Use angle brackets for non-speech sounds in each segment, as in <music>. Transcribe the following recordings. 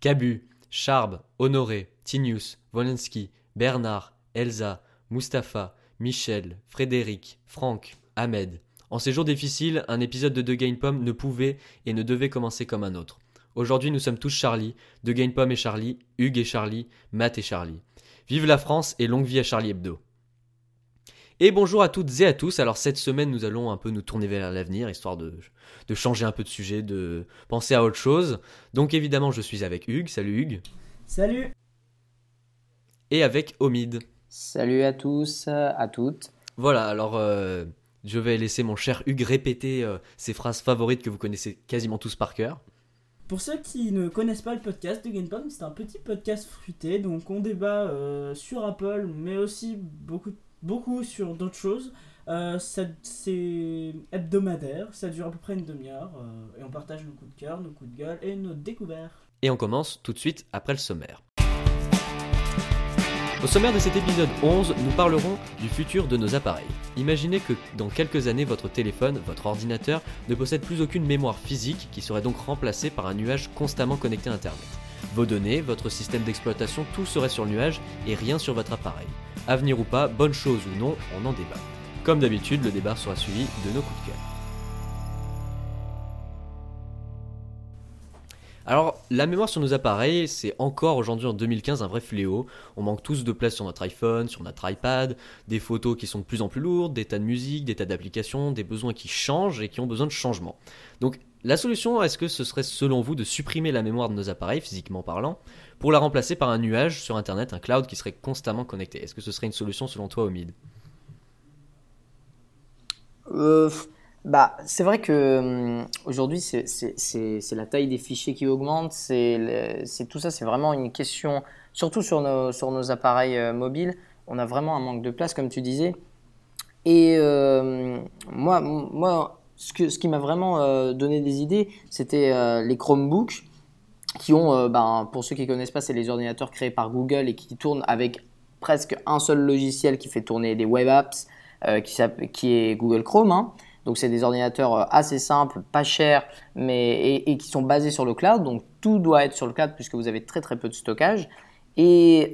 Cabu, Charb, Honoré, Tinius, Wolensky, Bernard, Elsa, Mustapha, Michel, Frédéric, Franck, Ahmed. En ces jours difficiles, un épisode de The Game Pomme ne pouvait et ne devait commencer comme un autre. Aujourd'hui, nous sommes tous Charlie, De Game Pomme et Charlie, Hugues et Charlie, Matt et Charlie. Vive la France et longue vie à Charlie Hebdo. Et bonjour à toutes et à tous. Alors cette semaine, nous allons un peu nous tourner vers l'avenir, histoire de, de changer un peu de sujet, de penser à autre chose. Donc évidemment, je suis avec Hugues. Salut Hugues. Salut. Et avec Omid. Salut à tous, à toutes. Voilà, alors euh, je vais laisser mon cher Hugues répéter euh, ses phrases favorites que vous connaissez quasiment tous par cœur. Pour ceux qui ne connaissent pas le podcast de GamePom, c'est un petit podcast fruité, donc on débat euh, sur Apple, mais aussi beaucoup, beaucoup sur d'autres choses. Euh, c'est hebdomadaire, ça dure à peu près une demi-heure, euh, et on partage nos coups de cœur, nos coups de gueule et nos découvertes. Et on commence tout de suite après le sommaire. Au sommaire de cet épisode 11, nous parlerons du futur de nos appareils. Imaginez que dans quelques années, votre téléphone, votre ordinateur, ne possède plus aucune mémoire physique qui serait donc remplacée par un nuage constamment connecté à Internet. Vos données, votre système d'exploitation, tout serait sur le nuage et rien sur votre appareil. Avenir ou pas, bonne chose ou non, on en débat. Comme d'habitude, le débat sera suivi de nos coups de cœur. Alors, la mémoire sur nos appareils, c'est encore aujourd'hui en 2015 un vrai fléau. On manque tous de place sur notre iPhone, sur notre iPad, des photos qui sont de plus en plus lourdes, des tas de musique, des tas d'applications, des besoins qui changent et qui ont besoin de changement. Donc, la solution, est-ce que ce serait selon vous de supprimer la mémoire de nos appareils, physiquement parlant, pour la remplacer par un nuage sur Internet, un cloud qui serait constamment connecté Est-ce que ce serait une solution selon toi, Omid? Euh, bah, c'est vrai que hum, aujourd'hui, c'est la taille des fichiers qui augmente. C'est tout ça, c'est vraiment une question, surtout sur nos, appareils euh, mobiles. On a vraiment un manque de place, comme tu disais. Et euh, moi, moi, ce, qui m'a vraiment euh, donné des idées, c'était les Chromebooks, qui ont, euh, ben, pour ceux qui connaissent pas, c'est les ordinateurs créés par Google et qui tournent avec presque un seul logiciel qui fait tourner des web apps, euh, qui, est Google Chrome. hein. Donc c'est des ordinateurs euh, assez simples, pas chers, mais et, qui sont basés sur le cloud. Donc tout doit être sur le cloud puisque vous avez très très peu de stockage. Et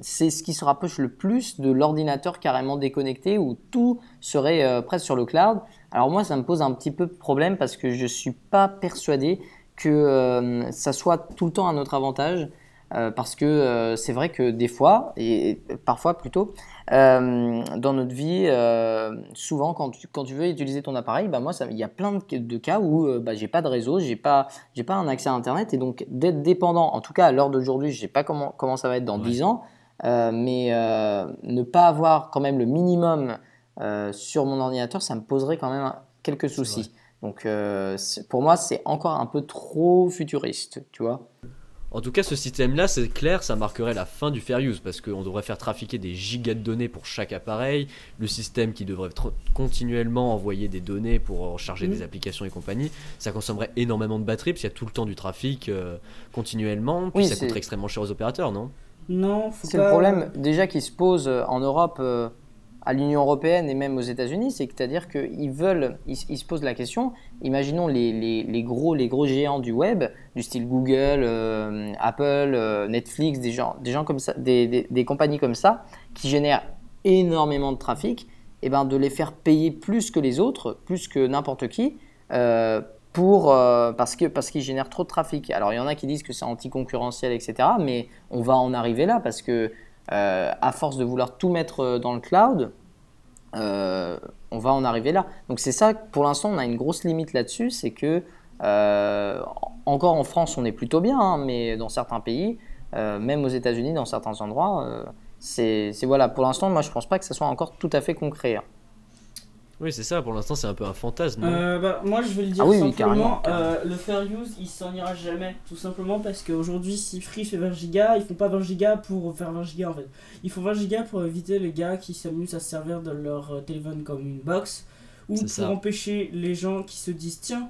c'est ce qui se rapproche le plus de l'ordinateur carrément déconnecté où tout serait presque sur le cloud. Alors moi, ça me pose un petit peu de problème parce que je suis pas persuadé que euh, ça soit tout le temps à notre avantage. euh, parce que euh, c'est vrai que des fois, et parfois plutôt, euh, dans notre vie, souvent quand tu, quand tu veux utiliser ton appareil, bah moi, il y a plein de, de cas où bah, j'ai pas de réseau, j'ai pas, j'ai pas un accès à Internet, et donc d'être dépendant, en tout cas à l'heure d'aujourd'hui, je sais pas comment, comment ça va être dans Ouais. 10 ans, mais ne pas avoir quand même le minimum sur mon ordinateur, ça me poserait quand même quelques soucis. Donc euh, pour moi, c'est encore un peu trop futuriste, tu vois. En tout cas, ce système-là, c'est clair, ça marquerait la fin du fair use parce qu'on devrait faire trafiquer des gigas de données pour chaque appareil, le système qui devrait continuellement envoyer des données pour euh, charger Mhm. des applications et compagnie, ça consommerait énormément de batterie parce qu'il y a tout le temps du trafic euh, continuellement, puis Oui, ça coûterait extrêmement cher aux opérateurs, non? Non, C'est pas... le problème déjà qui se pose en Europe, euh, à l'Union européenne et même aux États-Unis, c'est-à-dire qu'ils veulent, ils, se posent la question. Imaginons les, gros, les gros géants du web, du style Google, euh, Apple, euh, Netflix, des gens, des gens comme ça, des, compagnies comme ça, qui génèrent énormément de trafic, et ben de les faire payer plus que les autres, plus que n'importe qui. euh, pour, parce que parce qu'ils génèrent trop de trafic. Alors il y en a qui disent que c'est anticoncurrentiel, etc. Mais on va en arriver là parce que euh, à force de vouloir tout mettre euh, dans le cloud, euh, on va en arriver là. Donc c'est ça, pour l'instant, on a une grosse limite là-dessus, c'est que encore en France, on est plutôt bien, hein, mais dans certains pays, même aux États-Unis, dans certains endroits, c'est- voilà. Pour l'instant, moi, je pense pas que ça soit encore tout à fait concret. hein. Oui, c'est ça, pour l'instant, c'est un peu un fantasme. Euh, bah, moi je vais le dire Ah oui, oui, simplement, carrément, carrément. euh, le fair use il s'en ira jamais, tout simplement parce qu'aujourd'hui si Free fait 20 gigas, ils font pas 20 gigas pour faire 20 gigas en fait. Ils font 20 gigas pour éviter les gars qui s'amusent à se servir de leur euh, téléphone comme une box ou pour ça. empêcher les gens qui se disent tiens,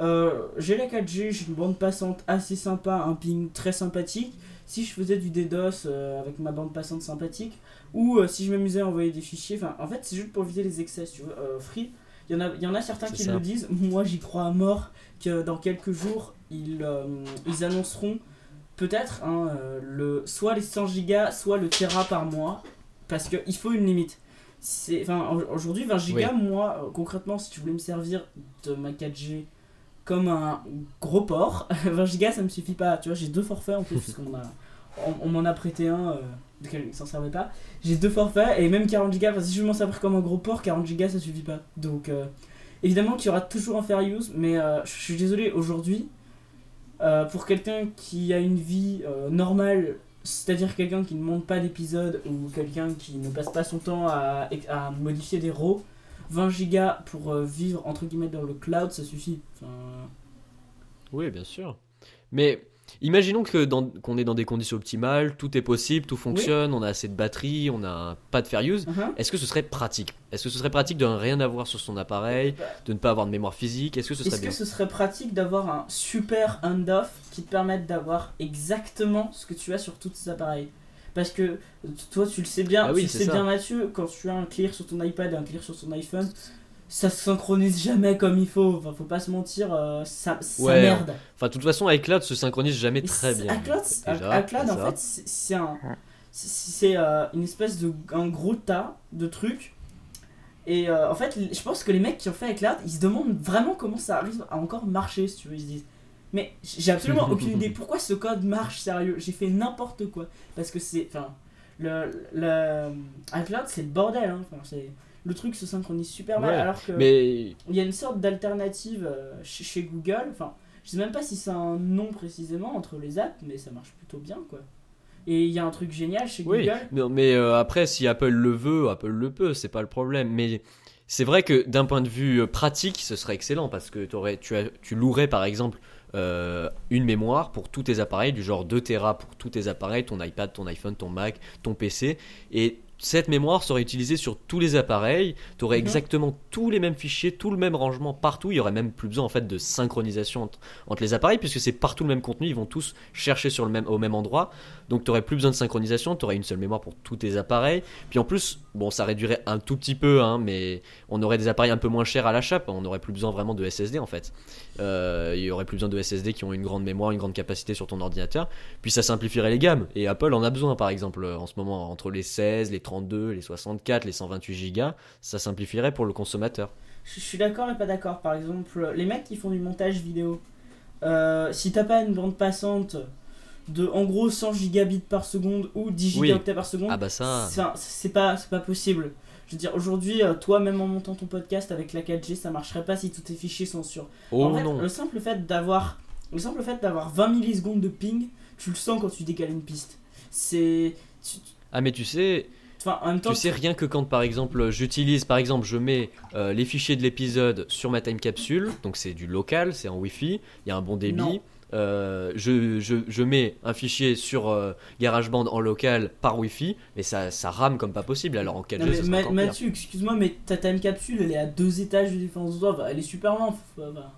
euh, j'ai la 4G, j'ai une bande passante assez sympa, un ping très sympathique. Si je faisais du DDoS euh, avec ma bande passante sympathique, ou euh, si je m'amusais à envoyer des fichiers, enfin en fait c'est juste pour éviter les excès, tu vois. Euh, Free, il y, en a, y en a certains qui ça. le disent, <laughs> moi j'y crois à mort que dans quelques jours ils, euh, ils annonceront peut-être hein, le, soit les 100 gigas, soit le Tera par mois, parce qu'il faut une limite. C'est- Enfin, au- aujourd'hui, 20 gigas, moi, euh, concrètement, si tu voulais me servir de ma 4G comme un gros port, <laughs> 20 gigas, ça me suffit pas. Tu vois, j'ai deux forfaits en plus, parce qu'on a, on, on m'en a prêté un, euh, duquel il s'en servait pas. J'ai deux forfaits, et même 40 gigas, enfin, si je m'en servir comme un gros port, 40 gigas, ça suffit pas. Donc, euh, évidemment qu'il y aura toujours un fair use, mais euh, je suis désolé, aujourd'hui, euh, pour quelqu'un qui a une vie normale, c'est-à-dire quelqu'un qui ne monte pas d'épisodes ou quelqu'un qui ne passe pas son temps à, à modifier des RAW, 20 gigas pour vivre entre guillemets dans le cloud, ça suffit. Oui, bien sûr. Mais imaginons que dans- qu'on est dans des conditions optimales, tout est possible, tout fonctionne, on a assez de batterie, on a pas de fair use. uh-huh. Est-ce que ce serait pratique? Est-ce que ce serait pratique de ne rien avoir sur son appareil, de ne pas avoir de mémoire physique? Est-ce que ce serait Est-ce bien? que ce serait pratique d'avoir un super hand-off qui te permette d'avoir exactement ce que tu as sur tous tes appareils? Parce que toi, tu le sais bien, Ah oui, tu le sais ça. bien Mathieu, quand tu as un clear sur ton iPad et un clear sur ton iPhone, ça se synchronise jamais comme il faut. Enfin, faut pas se mentir, euh, ça, ça Ouais, merde. Enfin, de toute façon, iCloud se synchronise jamais Mais très bien. iCloud, Déjà, iCloud, en fait, c'est un, c'est- euh, une espèce de un gros tas de trucs. Et euh, en fait, je pense que les mecs qui ont fait iCloud, ils se demandent vraiment comment ça arrive à encore marcher, si tu veux. Ils se disent, mais j'ai absolument <laughs> aucune idée pourquoi ce code marche sérieux. J'ai fait n'importe quoi parce que c'est, enfin, le, le iCloud, c'est le bordel. Hein. Enfin, c'est le truc se synchronise super mal Ouais, alors que Mais il y a une sorte d'alternative euh, chez, chez Google. Enfin, je sais même pas si c'est un nom précisément entre les apps, mais ça marche plutôt bien quoi. Et il y a un truc génial chez Oui, Google. non, mais euh, après, si Apple le veut, Apple le peut, c'est pas le problème. Mais c'est vrai que d'un point de vue euh, pratique, ce serait excellent parce que tu, as- tu louerais par exemple euh, une mémoire pour tous tes appareils, du genre 2 Tera pour tous tes appareils, ton iPad, ton iPhone, ton Mac, ton PC. Et cette mémoire serait utilisée sur tous les appareils. Tu aurais Mhm. exactement tous les mêmes fichiers, tout le même rangement partout. Il y aurait même plus besoin en fait de synchronisation entre, entre les appareils puisque c'est partout le même contenu. Ils vont tous chercher sur le même, au même endroit. Donc tu aurais plus besoin de synchronisation. Tu aurais une seule mémoire pour tous tes appareils. Puis en plus, bon, ça réduirait un tout petit peu, hein, mais on aurait des appareils un peu moins chers à l'achat. On n'aurait plus besoin vraiment de SSD en fait. Euh, il y aurait plus besoin de SSD qui ont une grande mémoire, une grande capacité sur ton ordinateur. Puis ça simplifierait les gammes. Et Apple en a besoin par exemple en ce moment entre les 16, les 32, les 64, les 128 Go. Ça simplifierait pour le consommateur. Je suis d'accord et pas d'accord. Par exemple, les mecs qui font du montage vidéo, euh, si t'as pas une bande passante de en gros 100 gigabits par seconde ou 10 Oui. gigaoctets par seconde, Ah bah ça. c'est pas, pas possible. Je veux dire, aujourd'hui, euh, toi, même en montant ton podcast avec la 4G, ça marcherait pas si tous tes fichiers sont sur Oh en fait, non. le simple fait d'avoir le simple fait d'avoir 20 millisecondes de ping, tu le sens quand tu décales une piste. C'est Ah mais tu sais, enfin en même temps Tu sais rien que quand par exemple j'utilise par exemple je mets euh, les fichiers de l'épisode sur ma time capsule donc c'est du local c'est en wifi il y a un bon débit. Euh, je, je, je mets un fichier sur euh, GarageBand en local par wifi et ça, ça rame comme pas possible alors en 4G Non, mais ça Ma- encore. Mathieu, excuse-moi, mais ta time capsule, elle est à deux étages de différence de toi. Elle est super loin. bah.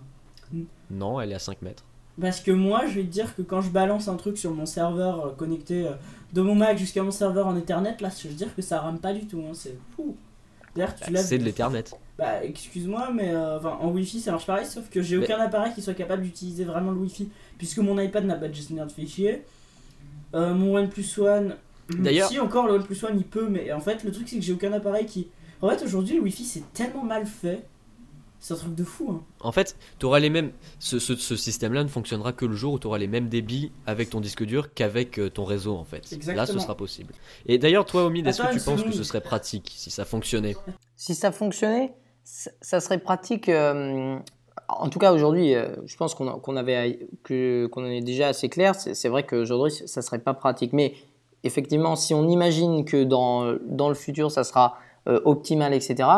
non elle est à 5 mètres Parce que moi, je vais te dire que quand je balance un truc sur mon serveur euh, connecté euh, de mon Mac jusqu'à mon serveur en Ethernet, là, je veux dire que ça rame pas du tout. hein, c'est fou. D'ailleurs, tu Bah, c'est de l'Ethernet Bah, excuse-moi, mais euh, en Wi-Fi ça marche pareil, sauf que j'ai Mais- aucun appareil qui soit capable d'utiliser vraiment le Wi-Fi, puisque mon iPad n'a pas de gestionnaire de fichiers. Euh, mon OnePlus One. D'ailleurs- Si encore le OnePlus One il peut, mais en fait le truc c'est que j'ai aucun appareil qui. En fait aujourd'hui le Wi-Fi c'est tellement mal fait, c'est un truc de fou. Hein. En fait, auras les mêmes. Ce, ce- ce système-là ne fonctionnera que le jour où tu auras les mêmes débits avec ton disque dur qu'avec euh, ton réseau en fait. Là, ce sera possible. Et d'ailleurs, toi, Omid, est-ce que tu penses que ce serait pratique si ça fonctionnait? Si ça fonctionnait, ça serait pratique. euh, en tout cas, aujourd'hui, euh, je pense qu'on qu'on avait que qu'on est déjà assez clair. C'est c'est vrai qu'aujourd'hui, ça serait pas pratique. Mais effectivement, si on imagine que dans, dans le futur, ça sera euh, optimal, etc.,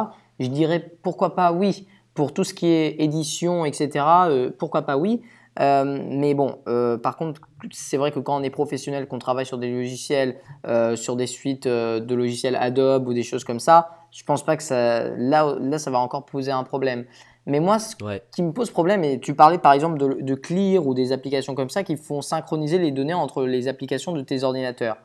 je dirais pourquoi pas oui. Pour tout ce qui est édition, etc., euh, pourquoi pas oui. Euh, mais bon, euh, par contre, c'est vrai que quand on est professionnel, qu'on travaille sur des logiciels, sur des suites de logiciels Adobe ou des choses comme ça, je pense pas que ça, là, là, ça va encore poser un problème. Mais moi, ce Ouais. qui me pose problème, et tu parlais par exemple de, de Clear ou des applications comme ça qui font synchroniser les données entre les applications de tes ordinateurs.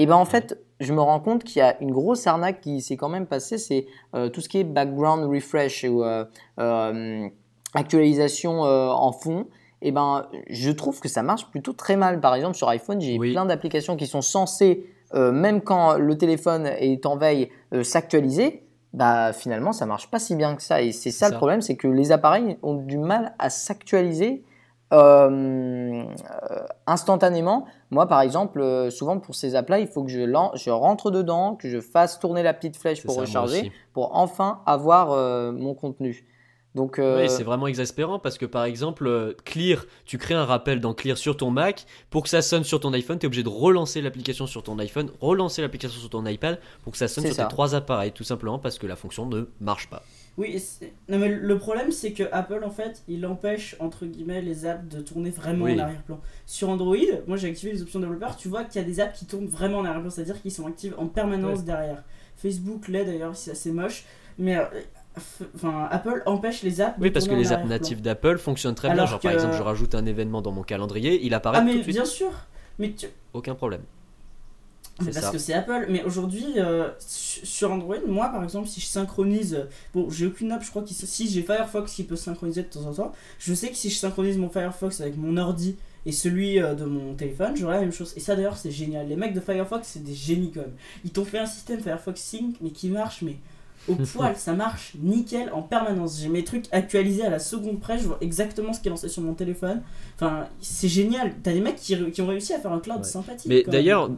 Et ben en fait, je me rends compte qu'il y a une grosse arnaque qui s'est quand même passée, c'est euh, tout ce qui est background refresh ou euh, euh, actualisation en fond. eh ben, je trouve que ça marche plutôt très mal. Par exemple, sur iPhone, j'ai Oui. plein d'applications qui sont censées, même quand le téléphone est en veille, s'actualiser. Bah, finalement, ça marche pas si bien que ça. Et c'est ça, ça. le problème, c'est que les appareils ont du mal à s'actualiser euh, euh, instantanément. Moi, par exemple, euh, souvent pour ces apps-là, il faut que je, rentre dedans, que je fasse tourner la petite flèche pour ça, recharger, pour enfin avoir euh, mon contenu. Donc, euh, Oui, c'est vraiment exaspérant parce que par exemple, Clear, tu crées un rappel dans Clear sur ton Mac, pour que ça sonne sur ton iPhone, tu es obligé de relancer l'application sur ton iPhone, relancer l'application sur ton iPad pour que ça sonne sur ça. tes trois appareils, tout simplement parce que la fonction ne marche pas. Oui, non, mais le problème c'est que Apple en fait il empêche entre guillemets les apps de tourner vraiment Oui. en arrière-plan. Sur Android, moi j'ai activé les options développeurs, tu vois qu'il y a des apps qui tournent vraiment en arrière-plan, c'est-à-dire qu'ils sont actives en permanence Ouais. derrière. Facebook l'est d'ailleurs, c'est assez moche, mais euh, enfin Apple empêche les apps Oui, parce que les apps natives d'Apple fonctionnent très bien. Genre par exemple, je rajoute un événement dans mon calendrier, il apparaît Ah tout mais de suite, bien sûr, mais tu, aucun problème. C'est parce ça. que c'est Apple, mais aujourd'hui euh, su- sur Android, moi par exemple, si je synchronise, bon, j'ai aucune app, je crois que si j'ai Firefox qui peut synchroniser de temps en temps, je sais que si je synchronise mon Firefox avec mon ordi et celui euh, de mon téléphone, j'aurai la même chose. Et ça d'ailleurs, c'est génial. Les mecs de Firefox, c'est des génies quand même. Ils t'ont fait un système Firefox Sync, mais qui marche, mais au <laughs> poil, ça marche nickel en permanence. J'ai mes trucs actualisés à la seconde près, je vois exactement ce qui est lancé sur mon téléphone. Enfin, c'est génial. T'as des mecs qui, qui ont réussi à faire un cloud Ouais. sympathique. Mais d'ailleurs,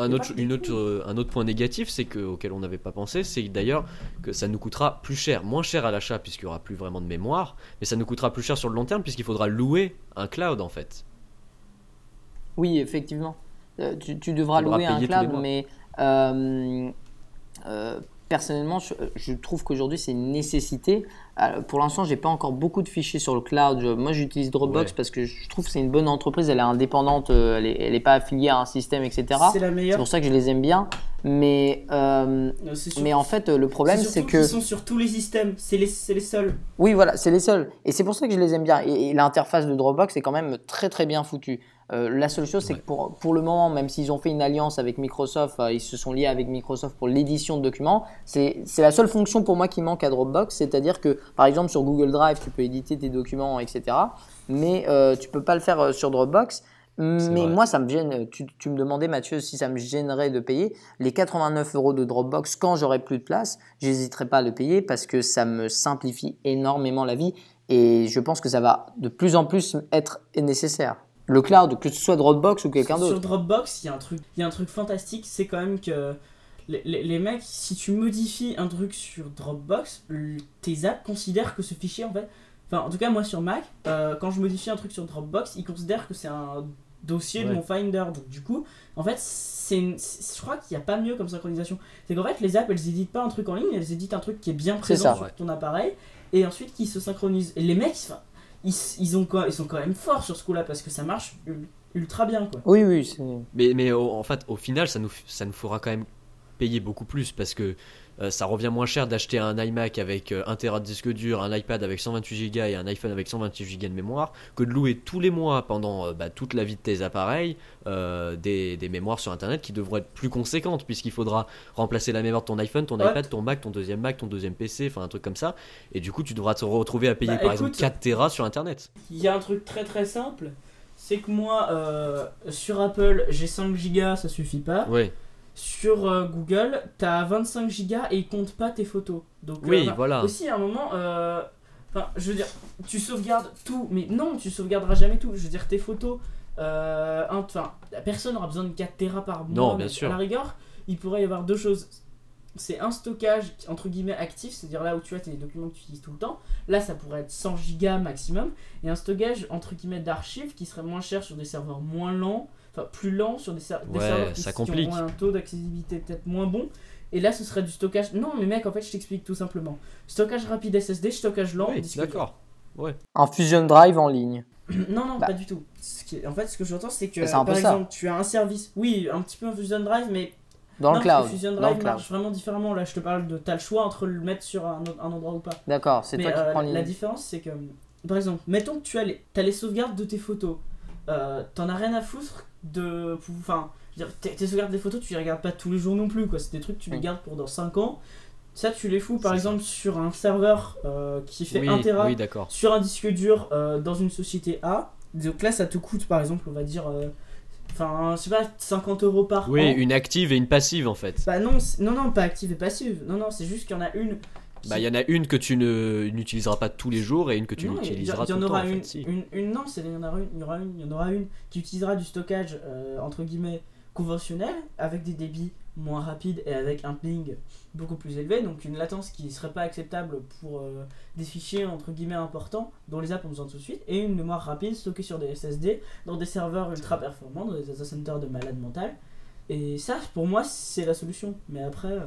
Un autre, une autre, euh, un autre point négatif, c'est que, auquel on n'avait pas pensé, c'est d'ailleurs que ça nous coûtera plus cher, moins cher à l'achat puisqu'il n'y aura plus vraiment de mémoire, mais ça nous coûtera plus cher sur le long terme puisqu'il faudra louer un cloud en fait. Oui, effectivement. Euh, tu, tu devras Tu louer un cloud, mais euh, personnellement, je, je trouve qu'aujourd'hui c'est une nécessité. Euh, pour l'instant, j'ai pas encore beaucoup de fichiers sur le cloud. Je- moi, j'utilise Dropbox Ouais. parce que je trouve que c'est une bonne entreprise. Elle est indépendante, euh, elle est, elle est pas affiliée à un système, etc. C'est la C'est meilleure. pour ça que je les aime bien. Mais, euh, Euh, c'est mais en fait, le problème, c'est que sont sur tous les systèmes. C'est les, c'est les seuls. oui, voilà, c'est les seuls. Et c'est pour ça que je les aime bien. Et, et l'interface de Dropbox est quand même très très bien foutue. Euh, la seule chose, c'est Ouais. que pour, pour le moment, même s'ils ont fait une alliance avec Microsoft, euh, ils se sont liés avec Microsoft pour l'édition de documents, c'est la seule fonction pour moi qui manque à Dropbox. C'est-à-dire que, par exemple, sur Google Drive, tu peux éditer tes documents, etc. Mais euh, tu peux pas le faire euh, sur Dropbox. Mais moi, ça me gêne. Tu, tu me demandais, Mathieu, si ça me gênerait de payer les 89 euros de Dropbox quand j'aurai plus de place. J'hésiterai pas à le payer parce que ça me simplifie énormément la vie et je pense que ça va de plus en plus être nécessaire. Le cloud, que ce soit Dropbox ou quelqu'un Sur d'autre. Dropbox, il y a un truc, il y a un truc fantastique, c'est quand même que les, les- les mecs, si tu modifies un truc sur Dropbox, tes apps considèrent que ce fichier en fait, enfin en tout cas moi sur Mac, euh, quand je modifie un truc sur Dropbox, ils considèrent que c'est un dossier de mon Finder. Donc du coup, en fait, c'est, une- c'est- je crois qu'il n'y a pas mieux comme synchronisation. C'est qu'en fait, les apps, elles éditent pas un truc en ligne, elles éditent un truc qui est bien présent ça. sur Ouais. ton appareil, et ensuite qui se synchronise. Et les mecs, enfin, ils, ils, ont quoi, ils sont quand même forts sur ce coup-là parce que ça marche ul- ultra bien quoi. Oui, oui, c'est- Mais, mais au- en fait, au final, ça nous, ça nous fera quand même payer beaucoup plus parce que euh, ça revient moins cher d'acheter un iMac avec euh, 1 Tera de disque dur, un iPad avec 128 Go et un iPhone avec 128 Go de mémoire que de louer tous les mois pendant euh, bah, toute la vie de tes appareils euh, des, des mémoires sur internet qui devront être plus conséquentes puisqu'il faudra remplacer la mémoire de ton iPhone, ton Ouais. iPad, ton Mac, ton deuxième Mac, ton deuxième PC, enfin un truc comme ça. Et du coup, tu devras te retrouver à payer Bah, par exemple écoute- 4 Tera sur internet. Il y a un truc très très simple, c'est que moi euh, sur Apple j'ai 5 gigas, ça suffit pas. Ouais. Sur euh, Google, t'as 25 gigas et il compte pas tes photos. Donc Oui, bah, voilà. Aussi à un moment, euh, je veux dire, tu sauvegardes tout, mais non, tu sauvegarderas jamais tout. Je veux dire tes photos, euh, enfin personne n'aura besoin de 4 Tera par mois. Non, bien sûr. À la rigueur, il pourrait y avoir deux choses. C'est un stockage entre guillemets actif, c'est-à-dire là où tu as tes documents que tu utilises tout le temps. Là, ça pourrait être 100 gigas maximum. Et un stockage entre guillemets d'archives qui serait moins cher sur des serveurs moins lents, enfin plus lents sur des, ser- des Ouais, serveurs qui, ça qui complique. auront un taux d'accessibilité peut-être moins bon. Et là, ce serait du stockage. Non, mais mec, en fait, je t'explique tout simplement. Stockage rapide SSD, stockage lent, Oui, d'accord. un Fusion Drive en ligne. <clears throat> Non, non, Bah. pas du tout. Ce qui est- En fait, ce que j'entends, c'est que par ça. exemple, tu as un service. Oui, un petit peu un Fusion Drive, mais Dans non, le cloud. Fusion Dans Drive le cloud. marche vraiment différemment. Là, je te parle de. T'as le choix entre le mettre sur un, autre- un endroit ou pas. D'accord, c'est toi qui euh, prends la l'idée. différence, c'est que, par exemple, mettons que tu as les, t'as les sauvegardes de tes photos. Euh, T'en as rien à foutre de. Enfin, je veux dire, tes, tes sauvegardes des photos, tu les regardes pas tous les jours non plus, quoi. C'est des trucs que tu les Mm. gardes pour dans 5 ans. Ça, tu les fous, par exemple, sur un serveur euh, qui fait oui, 1 Tera, oui, d'accord. sur un disque dur euh, dans une société A. Donc là, ça te coûte, par exemple, on va dire, euh, enfin, je sais pas, 50 euros par Oui, an. une active et une passive en fait. Bah non, non, non, pas active et passive. Non, non, c'est juste qu'il y en a une. Bah, il y en a une que tu ne n'utiliseras pas tous les jours et une que tu Non, il y- l'utiliseras il y tout en le temps. aura en fait, une, si. une, une- non, c'est il y en aura une, il y aura une, il y en aura une qui utilisera du stockage euh, entre guillemets conventionnel avec des débits moins rapides et avec un ping beaucoup plus élevé, donc une latence qui serait pas acceptable pour euh, des fichiers entre guillemets importants dont les apps ont besoin tout de suite, et une mémoire rapide stockée sur des SSD dans des serveurs ultra performants, dans des data centers de malade mental. Et ça, pour moi, c'est la solution. Mais après, euh,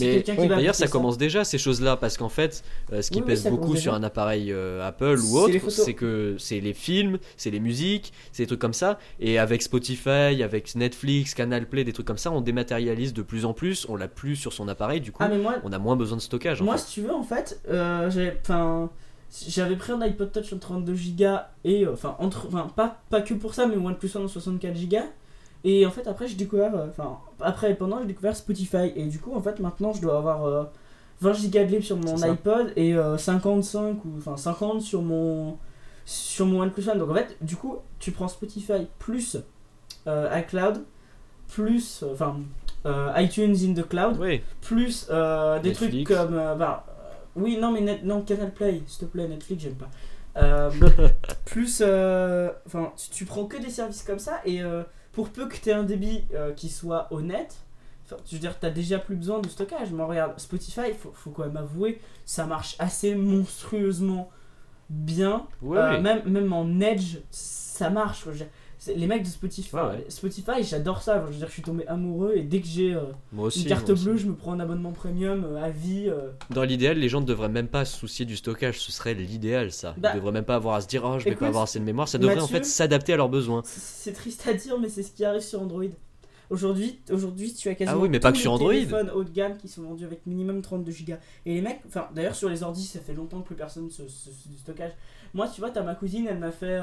Mais oui, D'ailleurs, ça commence déjà ces choses-là parce qu'en fait, euh, ce qui Oui, pèse beaucoup sur un appareil euh, Apple ou autre, c'est que c'est les films, c'est les musiques, c'est des trucs comme ça. Et avec Spotify, avec Netflix, Canal Play, des trucs comme ça, on dématérialise de plus en plus. On l'a plus sur son appareil, du coup, Ah, moi, on a moins besoin de stockage. en Moi, fait. si tu veux, en fait, euh, j'avais, enfin, j'avais pris un iPod Touch en 32 Go et, euh, enfin, entre, enfin, pas, pas que pour ça, mais OnePlus One en 64 Go. Et en fait, après, j'ai découvert, euh, enfin, après pendant, j'ai découvert Spotify. Et du coup, en fait, maintenant, je dois avoir euh, 20 Go de libre sur mon iPod et euh, 55 ou, enfin, 50 sur mon, sur mon OnePlus One. Donc, en fait, du coup, tu prends Spotify plus euh, iCloud plus, euh, enfin, euh, iTunes in the cloud Oui, plus euh, des Netflix. trucs comme euh, bah, euh, oui non mais net, non Canal Play s'il te plaît Netflix j'aime pas Euh, <laughs> plus euh, enfin tu, tu prends que des services comme ça et euh, pour peu que tu aies un débit euh, qui soit honnête je veux dire t'as déjà plus besoin de stockage mais regarde Spotify faut, faut quand même avouer ça marche assez monstrueusement bien oui, Euh, oui. même, même en Edge ça marche quoi. Les mecs de Spotify, Ouais, ouais. Spotify j'adore ça. Je veux dire, je suis tombé amoureux et dès que j'ai euh, une carte bleue, je me prends un abonnement premium euh, à vie. euh. Dans l'idéal, les gens ne devraient même pas se soucier du stockage. Ce serait l'idéal, ça. Ils Bah, devraient même pas avoir à se dire, oh, je vais écoute, pas avoir assez de mémoire. Ça devrait en fait s'adapter à leurs besoins. C'est triste à dire, mais c'est ce qui arrive sur Android. Aujourd'hui, aujourd'hui, tu as quasiment Ah oui, mais pas que les sur Android. téléphones haut de gamme qui sont vendus avec minimum 32 Go. Et les mecs, enfin, d'ailleurs sur les ordis, ça fait longtemps que plus personne se, se- se- du stockage. Moi, tu vois, t'as ma cousine, elle m'a fait.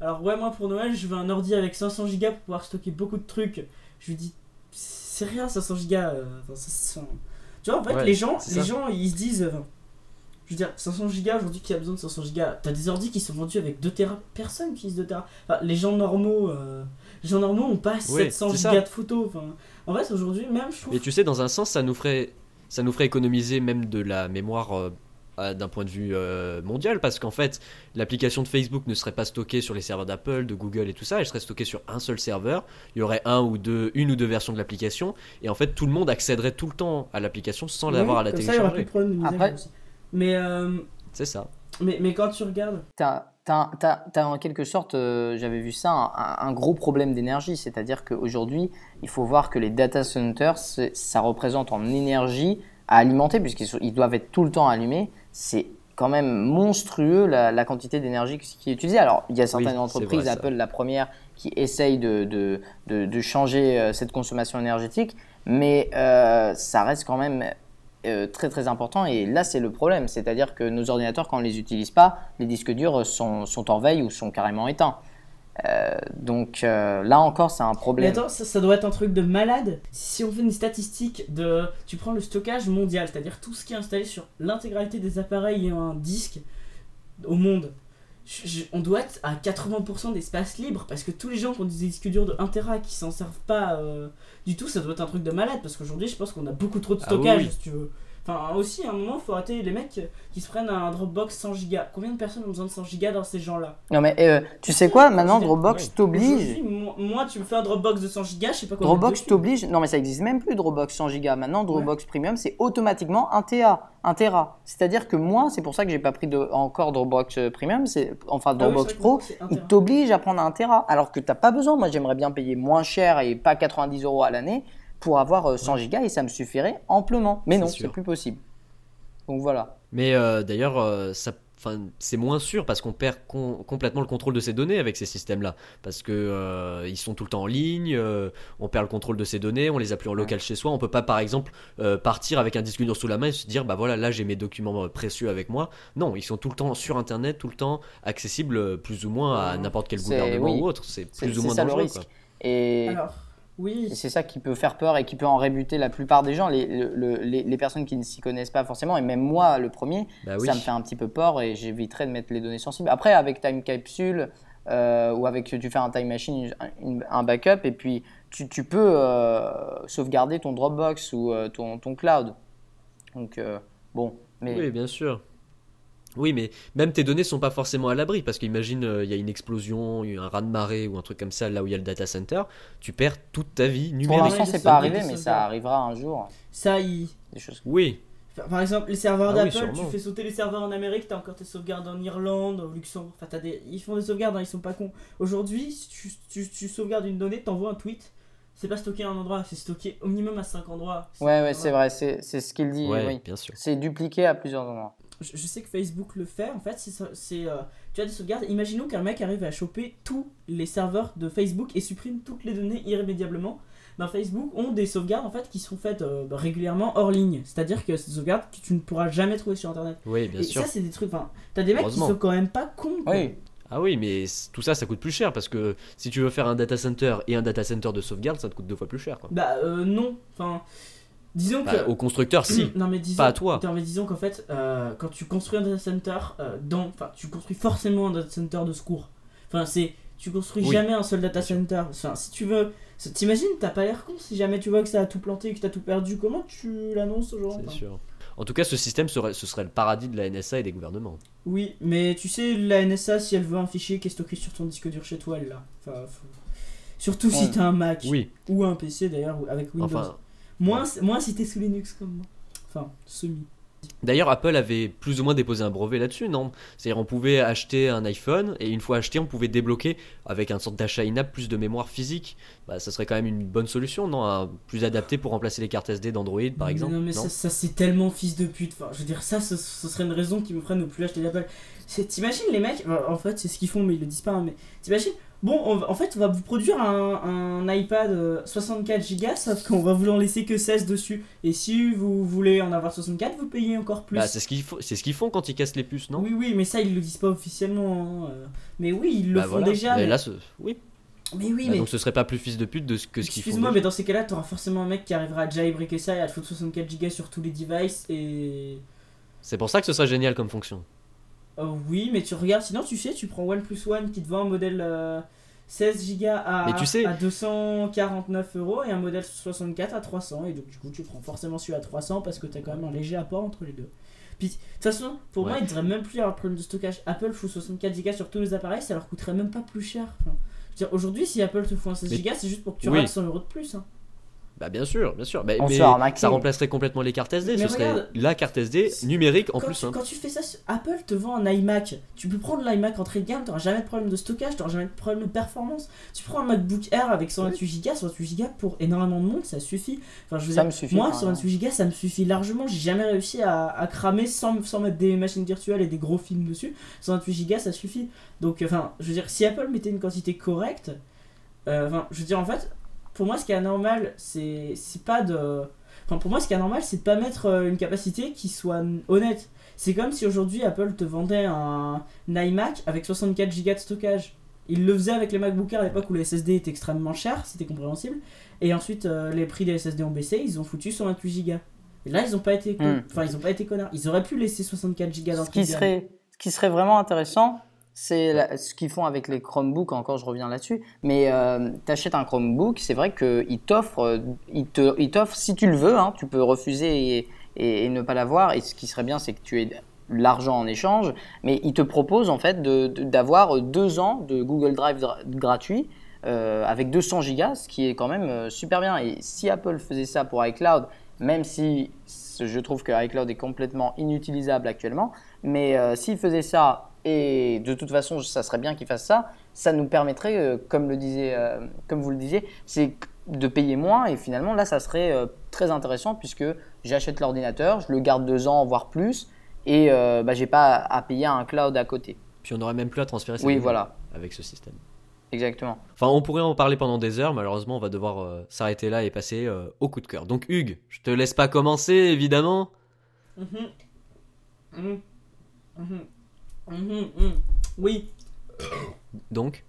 Alors ouais, moi pour Noël, je veux un ordi avec 500 Go pour pouvoir stocker beaucoup de trucs. Je lui dis, c'est rien 500 Go. euh, enfin, Tu vois, en fait, Ouais, les gens, les ça. gens, ils se disent. euh, je veux dire, 500 Go aujourd'hui, qui a besoin de 500 Go T'as des ordis qui sont vendus avec 2 Tera. Personne qui utilise 2 Tera. Enfin, les gens normaux. euh, les gens normaux ont pas Ouais, 700 c'est Go de photos. Enfin, en fait, aujourd'hui, même, je trouve. Et tu sais, dans un sens, ça nous ferait, ça nous ferait économiser même de la mémoire euh, d'un point de vue euh, mondial, parce qu'en fait, l'application de Facebook ne serait pas stockée sur les serveurs d'Apple, de Google et tout ça, elle serait stockée sur un seul serveur. Il y aurait un ou deux, une ou deux versions de l'application, et en fait, tout le monde accéderait tout le temps à l'application sans Oui, l'avoir à la comme ça, il y aura plus télécharger. de problème de Après-. Mais, euh, C'est ça. mais, mais quand tu regardes. T'as as, en quelque sorte, euh, j'avais vu ça, un, un gros problème d'énergie. C'est-à-dire qu'aujourd'hui, il faut voir que les data centers, ça représente en énergie à alimenter, puisqu'ils doivent être tout le temps allumés. C'est quand même monstrueux la, la quantité d'énergie qui est utilisée. Alors, il y a certaines entreprises, vrai. Apple la première, qui essayent de, de, de, de changer euh, cette consommation énergétique, mais euh, ça reste quand même euh, très très important et là c'est le problème, c'est-à-dire que nos ordinateurs quand on les utilise pas, les disques durs sont, sont en veille ou sont carrément éteints. Euh, donc euh, là encore c'est un Mais problème. attends, ça, ça doit être un truc de malade. Si on fait une statistique de. Tu prends le stockage mondial, c'est-à-dire tout ce qui est installé sur l'intégralité des appareils et un disque au monde. Je- je- on doit être à 80% d'espace libre parce que tous les gens qui ont des disques durs de 1 Tera qui s'en servent pas euh, du tout, ça doit être un truc de malade parce qu'aujourd'hui je pense qu'on a beaucoup trop de Ah stockage oui. si tu veux. Enfin, aussi, à un moment, faut arrêter les mecs qui se prennent un Dropbox 100 Go. Combien de personnes ont besoin de 100 Go dans ces gens-là? Non mais euh, tu sais quoi, maintenant Ouais. Dropbox t'oblige. Moi, tu me fais un Dropbox de 100 Go, je sais pas quoi. Dropbox t'oblige. Non mais ça existe même plus Dropbox 100 Go. Maintenant Dropbox Premium c'est automatiquement 1 TA, 1 Tera. C'est-à-dire que moi c'est pour ça que j'ai pas pris de, encore Dropbox euh, Premium, c'est enfin Ah oui, Dropbox Pro. un Il t'oblige à prendre un Tera alors que t'as pas besoin. Moi j'aimerais bien payer moins cher et pas 90 euros à l'année pour avoir euh, 100 Go et ça me suffirait amplement. Mais non, c'est plus possible. Donc voilà. Mais euh, d'ailleurs, euh, ça. Enfin, c'est moins sûr parce qu'on perd com- complètement le contrôle de ces données avec ces systèmes-là. Parce que euh, ils sont tout le temps en ligne, euh, on perd le contrôle de ces données, on les a plus en local chez soi. On peut pas, par exemple, euh, partir avec un disque dur sous la main et se dire, bah voilà, là j'ai mes documents euh, précieux avec moi. Non, ils sont tout le temps sur Internet, tout le temps accessibles, euh, plus ou moins à n'importe quel gouvernement oui. ou autre. C'est plus ou moins ça le dangereux. risque. quoi. Et, Alors, oui. et c'est ça qui peut faire peur et qui peut en rébuter la plupart des gens, les, le- le- les, les personnes qui ne s'y connaissent pas forcément, et même moi le premier, Bah oui. ça me fait un petit peu peur et j'éviterai de mettre les données sensibles. Après, avec Time Capsule, euh, ou avec tu fais un time machine, une- un backup, et puis tu, tu peux euh, sauvegarder ton Dropbox ou euh, ton, ton cloud. Donc euh, bon, mais Oui, bien sûr. Oui, mais même tes données sont pas forcément à l'abri parce qu'imagine euh, il y a une explosion, il y a un raz de marée ou un truc comme ça là où il y a le data center, tu perds toute ta vie pour numérique. l'instant Ouais, c'est pas y arrivé, mais ça arrivera un jour. Ça, il. Des choses. Oui, Enfin, Par exemple, les serveurs Ah oui, d'Apple, tu fais sauter les serveurs en Amérique, t'as encore tes sauvegardes en Irlande, au Luxembourg. Enfin, t'as des... ils font des sauvegardes, hein, ils sont pas cons. Aujourd'hui, si tu, tu, tu sauvegardes une donnée, t'envoies un tweet. C'est pas stocké à un endroit, c'est stocké au minimum à 5 endroits. Ouais, ouais, c'est vrai, c'est c'est ce qu'il dit. ouais, oui. bien sûr. C'est dupliqué à plusieurs endroits. Je, je sais que Facebook le fait, en fait, c'est. euh, tu as des sauvegardes. Imaginons qu'un mec arrive à choper tous les serveurs de Facebook et supprime toutes les données irrémédiablement. Ben, Facebook ont des sauvegardes en fait qui sont faites euh, régulièrement hors ligne. C'est-à-dire que c'est des sauvegardes que tu ne pourras jamais trouver sur internet. Oui, bien et sûr. ça, c'est des trucs. Enfin, t'as des mecs qui sont quand même pas cons. Oui, Ah oui, mais tout ça, ça coûte plus cher parce que si tu veux faire un data center et un data center de sauvegarde, ça te coûte deux fois plus cher. Quoi. Bah euh, non. Enfin, disons Bah, que. au constructeur, si. <clears throat> Non mais disons, Pas à toi. Non mais disons qu'en fait, euh, quand tu construis un data center, euh, dans, enfin, tu construis forcément un data center de secours. Enfin, c'est, tu construis Oui. jamais un seul data center. Enfin, si tu veux, t'imagines, t'as pas l'air con si jamais tu vois que ça a tout planté, que t'as tout perdu. Comment tu l'annonces gens C'est sûr. En tout cas, ce système serait, ce serait le paradis de la NSA et des gouvernements. Oui, mais tu sais, la NSA, si elle veut un fichier qui est stocké sur ton disque dur chez toi, elle l'a. Enfin, faut- Surtout si t'as un Mac Oui, ou un PC d'ailleurs avec Windows. enfin. Moins, moins si t'es sous Linux comme moi. Enfin, semi. D'ailleurs, Apple avait plus ou moins déposé un brevet là-dessus, non? C'est-à-dire, on pouvait acheter un iPhone et une fois acheté, on pouvait débloquer avec un sorte d'achat in-app plus de mémoire physique. Bah, ça serait quand même une bonne solution, non? Un- Plus adapté pour remplacer les cartes SD d'Android, par Mais exemple. Non, mais ça, ça, c'est tellement fils de pute. Enfin, je veux dire, ça, ce, ce serait une raison qui me ferait ne plus acheter d'Apple. T'imagines les mecs, enfin, en fait, c'est ce qu'ils font, mais ils le disent pas. hein, mais t'imagines, bon, on va- en fait, on va vous produire un, un iPad euh, 64 Go, sauf qu'on va vous en laisser que 16 dessus. Et si vous voulez en avoir 64, vous payez encore plus. Bah, c'est ce qu'ils font, c'est ce qu'ils font quand ils cassent les puces, non? Oui, oui, mais ça, ils le disent pas officiellement. hein, euh. Mais oui, ils le Bah, font voilà. déjà. Mais Mais, là, ce- oui. mais oui, Bah, mais. Donc ce serait pas plus fils de pute de ce que ce qu'ils font. Excuse-moi, mais déjà. dans ces cas-là, t'auras forcément un mec qui arrivera à jailbreaker ça et à te foutre 64 Go sur tous les devices et. C'est pour ça que ce serait génial comme fonction. Euh, oui, mais tu regardes, sinon tu sais, tu prends OnePlus One qui te vend un modèle euh, 16 Go à, Mais tu sais- à 249 euros et un modèle 64 à 300. Et donc, du coup, tu prends forcément celui à 300 parce que t'as quand même un léger apport entre les deux. Puis, de toute façon, pour Ouais. moi, il devrait même plus y avoir de problème de stockage. Apple fout 64 Go sur tous les appareils, ça leur coûterait même pas plus cher. Enfin, aujourd'hui, si Apple te fout un 16 Mais- Go, c'est juste pour que tu Oui. rates 100 euros de plus. hein. Bah bien sûr, bien sûr. Bah, mais ça remplacerait complètement les cartes SD. Mais ce serait regarde. la carte SD numérique en quand, plus. tu, hein. quand tu fais ça, Apple te vend un iMac. Tu peux prendre l'iMac entrée de gamme, t'auras jamais de problème de stockage, t'auras jamais de problème de performance. Tu prends un MacBook Air avec 128 Go, 128 Go pour énormément de monde, ça suffit. Enfin, je veux Ça dire, me suffit. moi, par 128 Go, ça me suffit largement. J'ai jamais réussi à, à cramer sans, sans mettre des machines virtuelles et des gros films dessus. 128 Go, ça suffit. Donc, enfin, je veux dire, si Apple mettait une quantité correcte, euh, enfin, je veux dire, en fait, pour moi, ce qui est anormal, c'est c'est pas de. Enfin, pour moi, ce qui est anormal, c'est de pas mettre euh, une capacité qui soit honnête. C'est comme si aujourd'hui Apple te vendait un, un iMac avec 64 Go de stockage. Il le faisait avec les MacBook Air à l'époque où les SSD étaient extrêmement chers, c'était compréhensible. Et ensuite, euh, les prix des SSD ont baissé, ils ont foutu 128 Go. Et là, ils ont pas été, con- Hmm. enfin, ils ont pas été connards. Ils auraient pu laisser 64 Go dans Ce qui, serait, ce qui serait vraiment intéressant, c'est ce qu'ils font avec les Chromebooks, encore je reviens là-dessus, mais tu achètes un Chromebook, c'est vrai qu'il t'offre, euh, si tu le veux, hein, tu peux refuser et, et- et ne pas l'avoir, et ce qui serait bien, c'est que tu aies l'argent en échange, mais il te propose en fait de- de- d'avoir deux ans de Google Drive dra- gratuit euh, avec 200 gigas, ce qui est quand même euh, super bien. Et si Apple faisait ça pour iCloud, même si je trouve que iCloud est complètement inutilisable actuellement, mais euh, s'il faisait ça, et de toute façon, ça serait bien qu'il fasse ça, ça nous permettrait, euh, comme, le disait, euh, comme vous le disiez, c'est de payer moins. Et finalement, là, ça serait euh, très intéressant puisque j'achète l'ordinateur, je le garde deux ans, voire plus, et euh, bah, j'ai pas à payer un cloud à côté. Puis on n'aurait même plus à transférer ces Oui, données voilà, avec ce système. exactement. Enfin, on pourrait en parler pendant des heures, malheureusement, on va devoir euh, s'arrêter là et passer euh, au coup de cœur. Donc, Hugues, je te laisse pas commencer, évidemment. Mhm. Mhm. Mhm. Mhm. Mhm. Oui. Donc.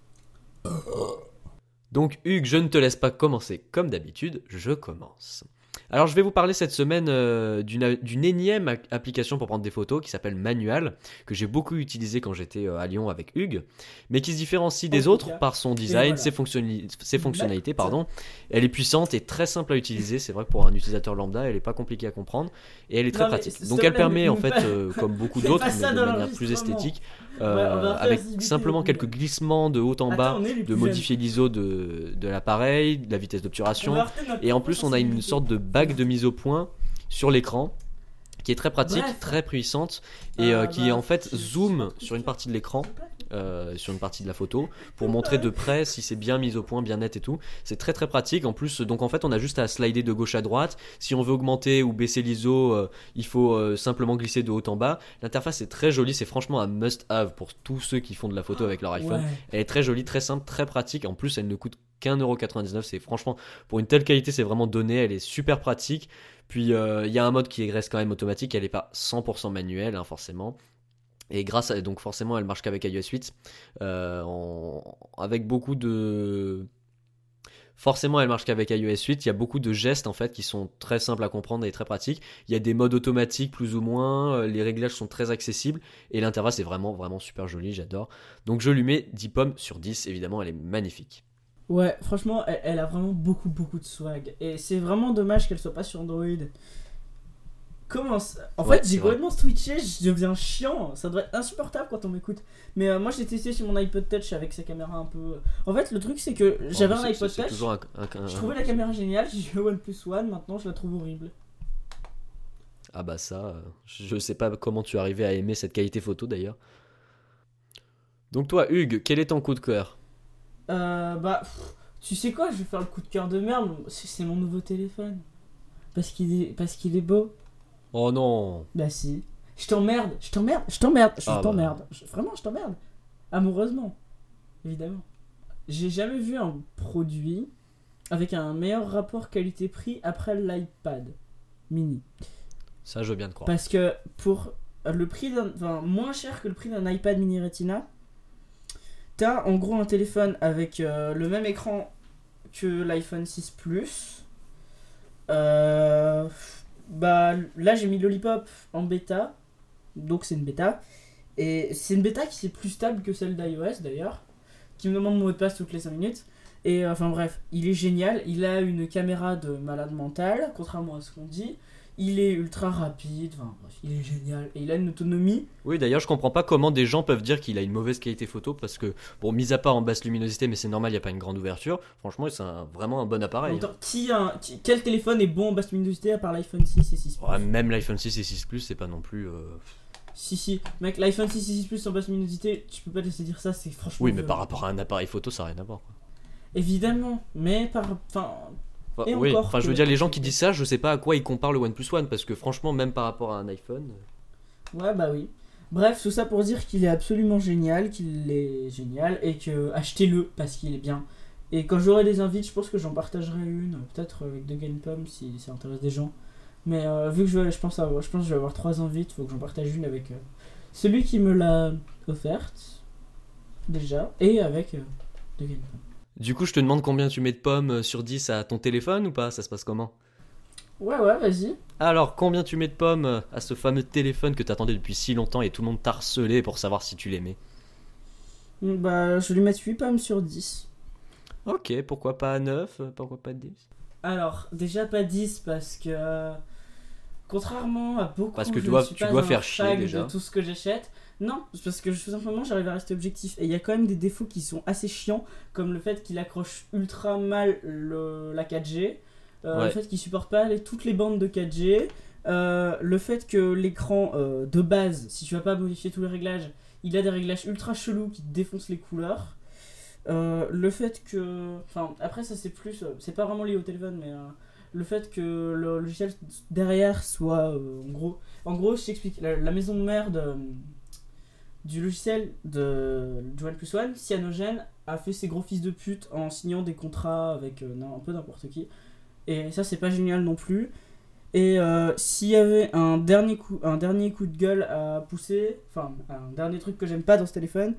Donc, Hugues, je ne te laisse pas commencer comme d'habitude, je commence. Alors je vais vous parler cette semaine euh, d'une d'une énième application pour prendre des photos qui s'appelle Manual, que j'ai beaucoup utilisé quand j'étais euh, à Lyon avec Hugues, mais qui se différencie des autres par son design, voilà. ses, fonctionnali- ses fonctionnalités. Pardon. Elle est puissante et très simple à utiliser, c'est vrai que pour un utilisateur lambda, elle est pas compliquée à comprendre et elle est très Non, pratique. Donc elle permet en fait, euh, comme beaucoup <laughs> d'autres, mais de manière plus esthétique, euh, avec simplement quelques glissements de haut en bas, de modifier l'ISO de, de l'appareil, de la vitesse d'obturation. Et en plus, on a une sorte de bague de mise au point sur l'écran qui est très pratique, Bref. très puissante et Ah, euh, qui bah, en fait zoom sur une partie de l'écran, euh, sur une partie de la photo pour montrer de près si c'est bien mis au point, bien net et tout. C'est très très pratique. En plus, donc en fait, on a juste à slider de gauche à droite. Si on veut augmenter ou baisser l'ISO, euh, il faut euh, simplement glisser de haut en bas. L'interface est très jolie. C'est franchement un must-have pour tous ceux qui font de la photo avec leur iPhone. Ouais. Elle est très jolie, très simple, très pratique. En plus, elle ne coûte qu'un euro 99. C'est franchement, pour une telle qualité, c'est vraiment donné. Elle est super pratique. Puis, euh, il y a un mode qui reste quand même automatique. Elle n'est pas 100% manuelle, hein, forcément. Et grâce à, donc forcément, elle marche qu'avec iOS 8. euh, avec beaucoup de. Forcément, elle marche qu'avec iOS 8. Il y a beaucoup de gestes en fait qui sont très simples à comprendre et très pratiques. Il y a des modes automatiques plus ou moins. euh, Les réglages sont très accessibles et l'interface est vraiment vraiment super jolie. J'adore. Donc je lui mets 10 pommes sur 10. Évidemment, elle est magnifique. Ouais, franchement, elle, elle a vraiment beaucoup, beaucoup de swag. Et c'est vraiment dommage qu'elle soit pas sur Android. Comment ça En Ouais, fait, j'ai complètement switché, je deviens chiant. Ça doit être insupportable quand on m'écoute. Mais euh, moi, j'ai testé sur mon iPod Touch avec sa caméra un peu. En fait, le truc, c'est que j'avais Oh, un iPod Touch. toujours un- un- un- Je trouvais la caméra géniale, <laughs> j'ai eu OnePlus One, maintenant je la trouve horrible. Ah bah ça, euh, je sais pas comment tu es arrivé à aimer cette qualité photo d'ailleurs. Donc toi, Hugues, quel est ton coup de cœur? Euh, bah, pff, tu sais quoi, je vais faire le coup de cœur de merde. C'est c'est mon nouveau téléphone. Parce qu'il est, parce qu'il est beau. Oh non Bah si. Je t'emmerde, je t'emmerde, je t'emmerde, je Ah bah. t'emmerde. Vraiment, je t'emmerde. Amoureusement. Évidemment. J'ai jamais vu un produit avec un meilleur rapport qualité-prix après l'iPad mini. Ça, je veux bien te croire. Parce que pour le prix d'un. Enfin, moins cher que le prix d'un iPad mini Retina, t'as en gros un téléphone avec euh, le même écran que l'iPhone 6 Plus. Euh, bah là, j'ai mis Lollipop en bêta. Donc c'est une bêta. Et c'est une bêta qui est plus stable que celle d'iOS d'ailleurs. Qui me demande mon mot de passe toutes les 5 minutes. Et euh, enfin bref, il est génial. Il a une caméra de malade mental, contrairement à ce qu'on dit. Il est ultra rapide, enfin bref, il est génial. Et il a une autonomie. Oui, d'ailleurs, je comprends pas comment des gens peuvent dire qu'il a une mauvaise qualité photo parce que, bon, mis à part en basse luminosité, mais c'est normal, il n'y a pas une grande ouverture. Franchement, c'est vraiment un bon appareil. temps, qui a un- qui- quel téléphone est bon en basse luminosité à part l'iPhone 6 et 6 Plus? Ouais, même l'iPhone 6 et 6 Plus, c'est pas non plus. euh, Si, si, mec, l'iPhone 6 et 6 Plus en basse luminosité, tu peux pas te laisser dire ça, c'est franchement. Oui, mais par rapport à un appareil photo, ça n'a rien à voir. quoi. Évidemment, mais par. Enfin, Enfin, oui, encore enfin, je que- veux dire, les gens qui disent ça, je sais pas à quoi ils comparent le OnePlus One parce que, franchement, même par rapport à un iPhone. Ouais, bah oui. Bref, tout ça pour dire qu'il est absolument génial, qu'il est génial et que achetez-le parce qu'il est bien. Et quand j'aurai des invites, je pense que j'en partagerai une, euh, peut-être avec The Game Pom si ça intéresse des gens. Mais euh, vu que je, vais- je, pense avoir, je pense que je vais avoir trois invites, faut que j'en partage une avec euh, celui qui me l'a offerte déjà et avec euh, The Game Pom. Du coup, je te demande combien tu mets de pommes euh, sur 10 à ton téléphone ou pas? Ça se passe comment? Ouais, ouais, vas-y. Alors, combien tu mets de pommes euh, à ce fameux téléphone que t'attendais depuis si longtemps et tout le monde t'a harcelé pour savoir si tu l'aimais? Bah, je vais lui mettre 8 pommes sur 10. Ok, pourquoi pas 9 Pourquoi pas 10 Alors, déjà pas 10 parce que euh, contrairement à beaucoup Parce que je tu dois- suis tu pas dois un faire chier, déjà. de tout ce que j'achète. Non, parce que je, tout simplement j'arrive à rester objectif et il y a quand même des défauts qui sont assez chiants comme le fait qu'il accroche ultra mal le, la 4G, euh, Ouais. le fait qu'il supporte pas les- toutes les bandes de 4G, euh, le fait que l'écran euh, de base, si tu vas pas modifier tous les réglages, il a des réglages ultra chelous qui te défoncent les couleurs. Le fait que. Enfin, après, ça c'est plus. C'est pas vraiment lié au téléphone, mais. le fait que le logiciel derrière soit. en gros, en gros je t'explique. La, la maison mère de, du logiciel de, du OnePlus One, Cyanogen, a fait ses gros fils de pute en signant des contrats avec euh, non, un peu n'importe qui. Et ça, c'est pas génial non plus. Et euh, s'il y avait un dernier, coup, un dernier coup de gueule à pousser, enfin, un dernier truc que j'aime pas dans ce téléphone,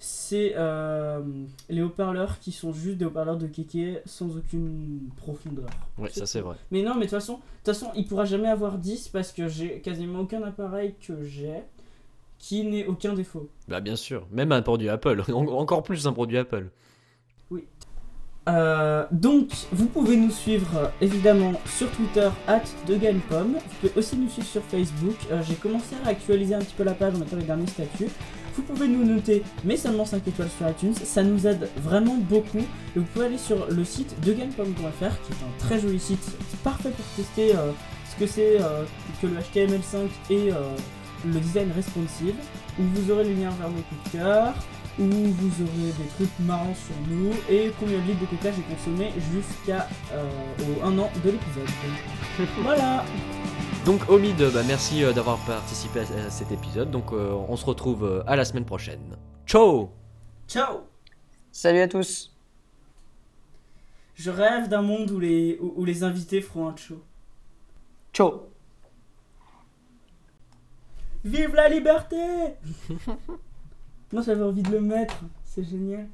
c'est euh, les haut-parleurs qui sont juste des haut-parleurs de kéké sans aucune profondeur. Ouais, ça c'est vrai. Mais non, mais de toute façon, de toute façon, il pourra jamais avoir 10 parce que j'ai quasiment aucun appareil que j'ai qui n'ait aucun défaut. Bah bien sûr, même un produit Apple, <laughs> En- encore plus un produit Apple. Euh, donc, vous pouvez nous suivre euh, évidemment sur Twitter, at degamepom. Vous pouvez aussi nous suivre sur Facebook. Euh, J'ai commencé à actualiser un petit peu la page en mettant les derniers statuts. Vous pouvez nous noter, mais seulement 5 étoiles sur iTunes. Ça nous aide vraiment beaucoup. Et vous pouvez aller sur le site degamepom.fr, qui est un très joli site, parfait pour tester euh, ce que c'est que le HTML5 et le design responsive, où vous aurez les liens vers nos coups de cœur, où vous aurez des trucs marrants sur nous et combien de litres de coca j'ai consommé jusqu'à euh, au 1 an de l'épisode. <laughs> voilà Donc Omid, bah, merci euh, d'avoir participé à à cet épisode. Donc euh, on se retrouve euh, à la semaine prochaine. Ciao Ciao Salut à tous. Je rêve d'un monde où les, où, où les invités feront un show. Ciao. Vive la liberté <laughs> Moi j'avais envie de le mettre, c'est génial.